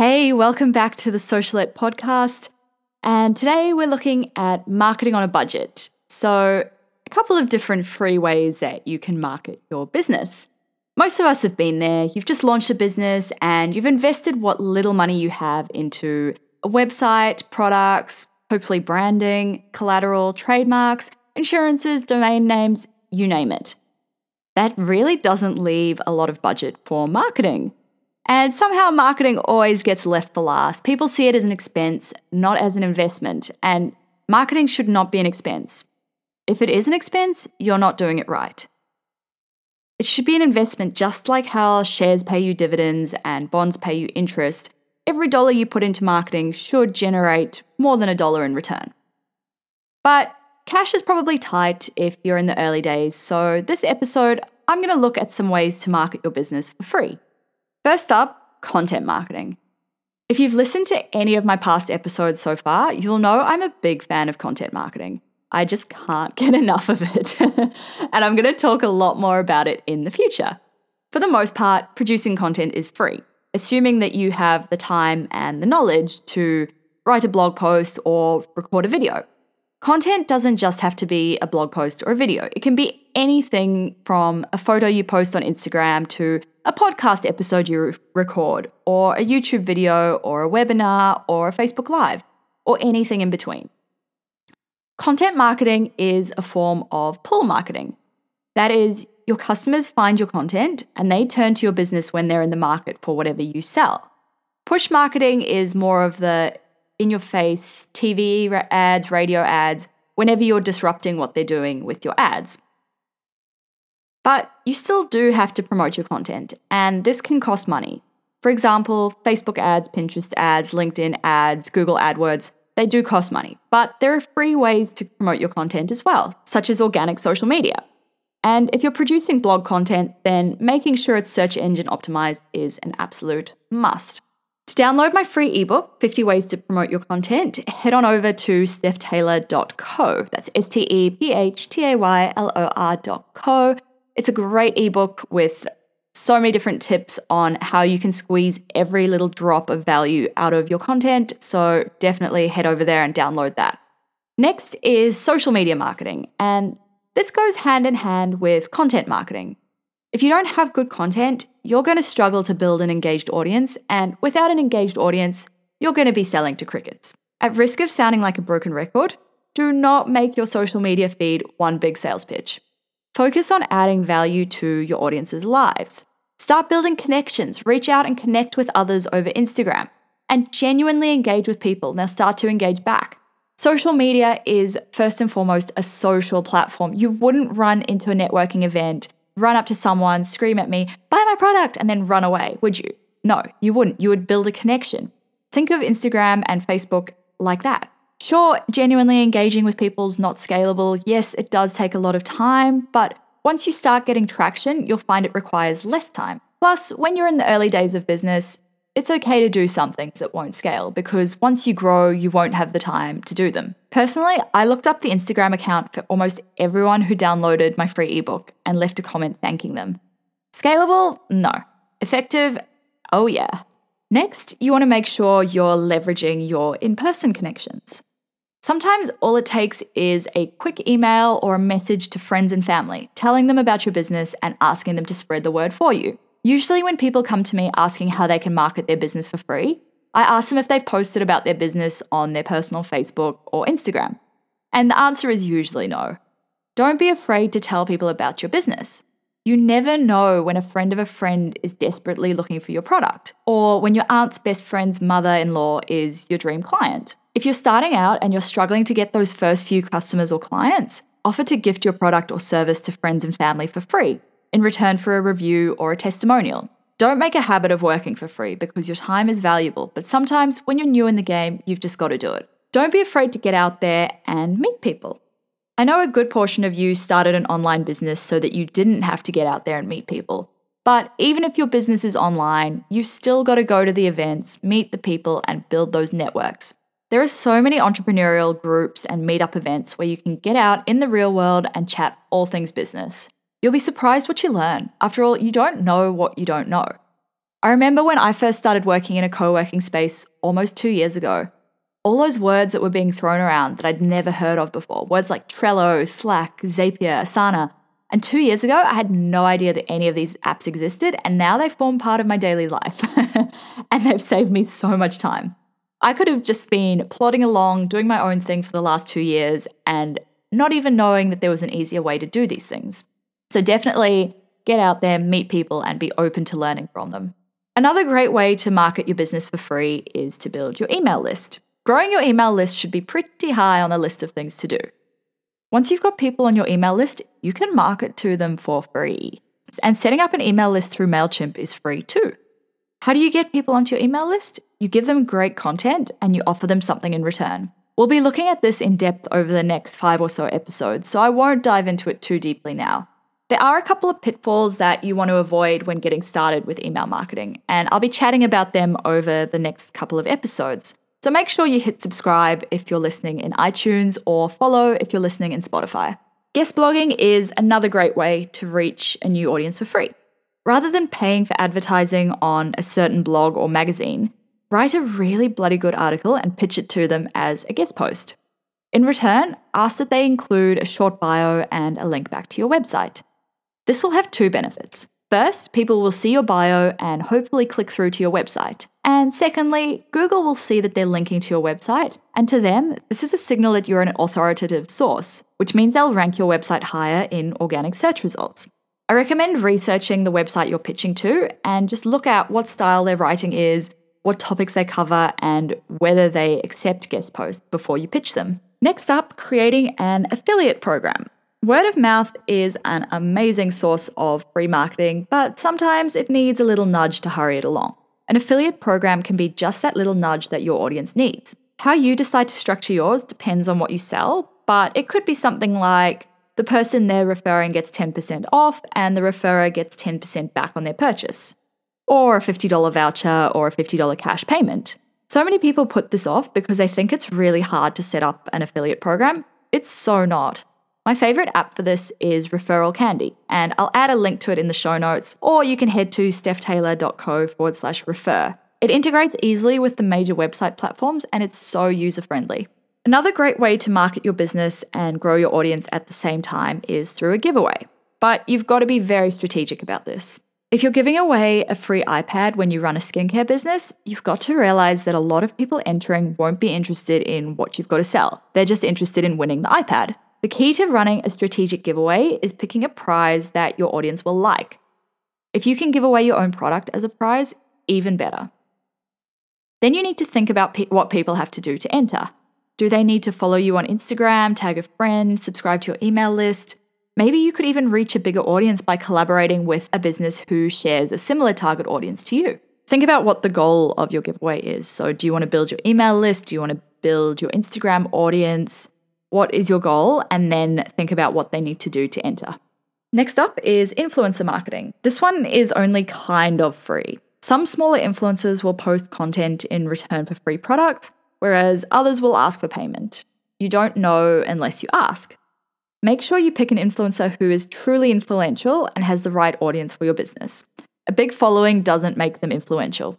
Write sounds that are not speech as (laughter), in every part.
Hey, welcome back to the Socialette podcast. And today we're looking at marketing on a budget. So, a couple of different free ways that you can market your business. Most of us have been there. You've just launched a business and you've invested what little money you have into a website, products, hopefully branding, collateral, trademarks, insurances, domain names, you name it. That really doesn't leave a lot of budget for marketing. And somehow marketing always gets left for last. People see it as an expense, not as an investment. And marketing should not be an expense. If it is an expense, you're not doing it right. It should be an investment just like how shares pay you dividends and bonds pay you interest. Every dollar you put into marketing should generate more than a dollar in return. But cash is probably tight if you're in the early days, so this episode, I'm going to look at some ways to market your business for free. First up, content marketing. If you've listened to any of my past episodes so far, you'll know I'm a big fan of content marketing. I just can't (laughs) get enough of it. (laughs) and I'm going to talk a lot more about it in the future. For the most part, producing content is free, assuming that you have the time and the knowledge to write a blog post or record a video. Content doesn't just have to be a blog post or a video, it can be anything from a photo you post on Instagram to a podcast episode you record, or a YouTube video, or a webinar, or a Facebook Live, or anything in between. Content marketing is a form of pull marketing. That is, your customers find your content and they turn to your business when they're in the market for whatever you sell. Push marketing is more of the in your face TV ads, radio ads, whenever you're disrupting what they're doing with your ads. But you still do have to promote your content, and this can cost money. For example, Facebook ads, Pinterest ads, LinkedIn ads, Google AdWords, they do cost money. But there are free ways to promote your content as well, such as organic social media. And if you're producing blog content, then making sure it's search engine optimized is an absolute must. To download my free ebook, 50 Ways to Promote Your Content, head on over to stephtaylor.co. That's S T E P H T A Y L O R.co. It's a great ebook with so many different tips on how you can squeeze every little drop of value out of your content. So definitely head over there and download that. Next is social media marketing, and this goes hand in hand with content marketing. If you don't have good content, you're going to struggle to build an engaged audience, and without an engaged audience, you're going to be selling to crickets. At risk of sounding like a broken record, do not make your social media feed one big sales pitch. Focus on adding value to your audience's lives. Start building connections, reach out and connect with others over Instagram, and genuinely engage with people. Now start to engage back. Social media is first and foremost a social platform. You wouldn't run into a networking event, run up to someone, scream at me, buy my product, and then run away, would you? No, you wouldn't. You would build a connection. Think of Instagram and Facebook like that. Sure, genuinely engaging with people is not scalable. Yes, it does take a lot of time, but once you start getting traction, you'll find it requires less time. Plus, when you're in the early days of business, it's okay to do some things that won't scale because once you grow, you won't have the time to do them. Personally, I looked up the Instagram account for almost everyone who downloaded my free ebook and left a comment thanking them. Scalable? No. Effective? Oh, yeah. Next, you want to make sure you're leveraging your in person connections. Sometimes all it takes is a quick email or a message to friends and family, telling them about your business and asking them to spread the word for you. Usually, when people come to me asking how they can market their business for free, I ask them if they've posted about their business on their personal Facebook or Instagram. And the answer is usually no. Don't be afraid to tell people about your business. You never know when a friend of a friend is desperately looking for your product, or when your aunt's best friend's mother in law is your dream client. If you're starting out and you're struggling to get those first few customers or clients, offer to gift your product or service to friends and family for free in return for a review or a testimonial. Don't make a habit of working for free because your time is valuable, but sometimes when you're new in the game, you've just got to do it. Don't be afraid to get out there and meet people. I know a good portion of you started an online business so that you didn't have to get out there and meet people. But even if your business is online, you still got to go to the events, meet the people, and build those networks. There are so many entrepreneurial groups and meetup events where you can get out in the real world and chat all things business. You'll be surprised what you learn. After all, you don't know what you don't know. I remember when I first started working in a co working space almost two years ago, all those words that were being thrown around that I'd never heard of before words like Trello, Slack, Zapier, Asana and two years ago, I had no idea that any of these apps existed, and now they form part of my daily life. (laughs) and they've saved me so much time. I could have just been plodding along, doing my own thing for the last two years, and not even knowing that there was an easier way to do these things. So definitely get out there, meet people, and be open to learning from them. Another great way to market your business for free is to build your email list. Growing your email list should be pretty high on the list of things to do. Once you've got people on your email list, you can market to them for free. And setting up an email list through MailChimp is free too. How do you get people onto your email list? You give them great content and you offer them something in return. We'll be looking at this in depth over the next five or so episodes, so I won't dive into it too deeply now. There are a couple of pitfalls that you want to avoid when getting started with email marketing, and I'll be chatting about them over the next couple of episodes. So make sure you hit subscribe if you're listening in iTunes or follow if you're listening in Spotify. Guest blogging is another great way to reach a new audience for free. Rather than paying for advertising on a certain blog or magazine, write a really bloody good article and pitch it to them as a guest post. In return, ask that they include a short bio and a link back to your website. This will have two benefits. First, people will see your bio and hopefully click through to your website. And secondly, Google will see that they're linking to your website, and to them, this is a signal that you're an authoritative source, which means they'll rank your website higher in organic search results. I recommend researching the website you're pitching to and just look at what style their writing is, what topics they cover, and whether they accept guest posts before you pitch them. Next up, creating an affiliate program. Word of mouth is an amazing source of free marketing, but sometimes it needs a little nudge to hurry it along. An affiliate program can be just that little nudge that your audience needs. How you decide to structure yours depends on what you sell, but it could be something like the person they're referring gets 10% off and the referrer gets 10% back on their purchase, or a $50 voucher or a $50 cash payment. So many people put this off because they think it's really hard to set up an affiliate program. It's so not. My favorite app for this is Referral Candy, and I'll add a link to it in the show notes, or you can head to stephtaylor.co forward slash refer. It integrates easily with the major website platforms and it's so user friendly. Another great way to market your business and grow your audience at the same time is through a giveaway. But you've got to be very strategic about this. If you're giving away a free iPad when you run a skincare business, you've got to realize that a lot of people entering won't be interested in what you've got to sell. They're just interested in winning the iPad. The key to running a strategic giveaway is picking a prize that your audience will like. If you can give away your own product as a prize, even better. Then you need to think about pe- what people have to do to enter. Do they need to follow you on Instagram, tag a friend, subscribe to your email list? Maybe you could even reach a bigger audience by collaborating with a business who shares a similar target audience to you. Think about what the goal of your giveaway is. So, do you want to build your email list? Do you want to build your Instagram audience? What is your goal, and then think about what they need to do to enter. Next up is influencer marketing. This one is only kind of free. Some smaller influencers will post content in return for free products, whereas others will ask for payment. You don't know unless you ask. Make sure you pick an influencer who is truly influential and has the right audience for your business. A big following doesn't make them influential.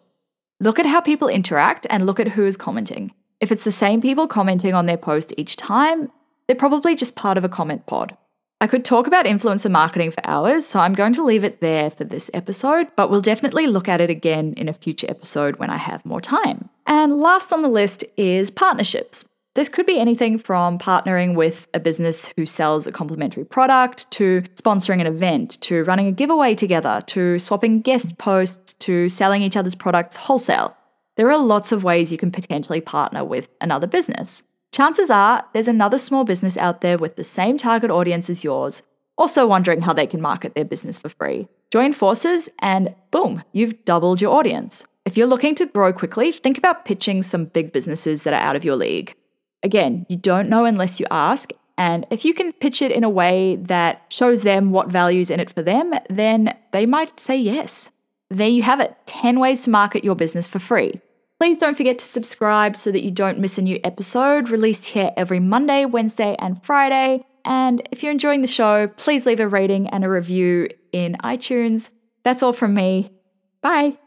Look at how people interact and look at who is commenting. If it's the same people commenting on their post each time, they're probably just part of a comment pod. I could talk about influencer marketing for hours, so I'm going to leave it there for this episode, but we'll definitely look at it again in a future episode when I have more time. And last on the list is partnerships. This could be anything from partnering with a business who sells a complementary product, to sponsoring an event, to running a giveaway together, to swapping guest posts, to selling each other's products wholesale. There are lots of ways you can potentially partner with another business. chances are there's another small business out there with the same target audience as yours, also wondering how they can market their business for free. Join forces and boom, you've doubled your audience. If you're looking to grow quickly, think about pitching some big businesses that are out of your league. Again, you don't know unless you ask, and if you can pitch it in a way that shows them what value's in it for them, then they might say yes. There you have it 10 ways to market your business for free. Please don't forget to subscribe so that you don't miss a new episode released here every Monday, Wednesday, and Friday. And if you're enjoying the show, please leave a rating and a review in iTunes. That's all from me. Bye.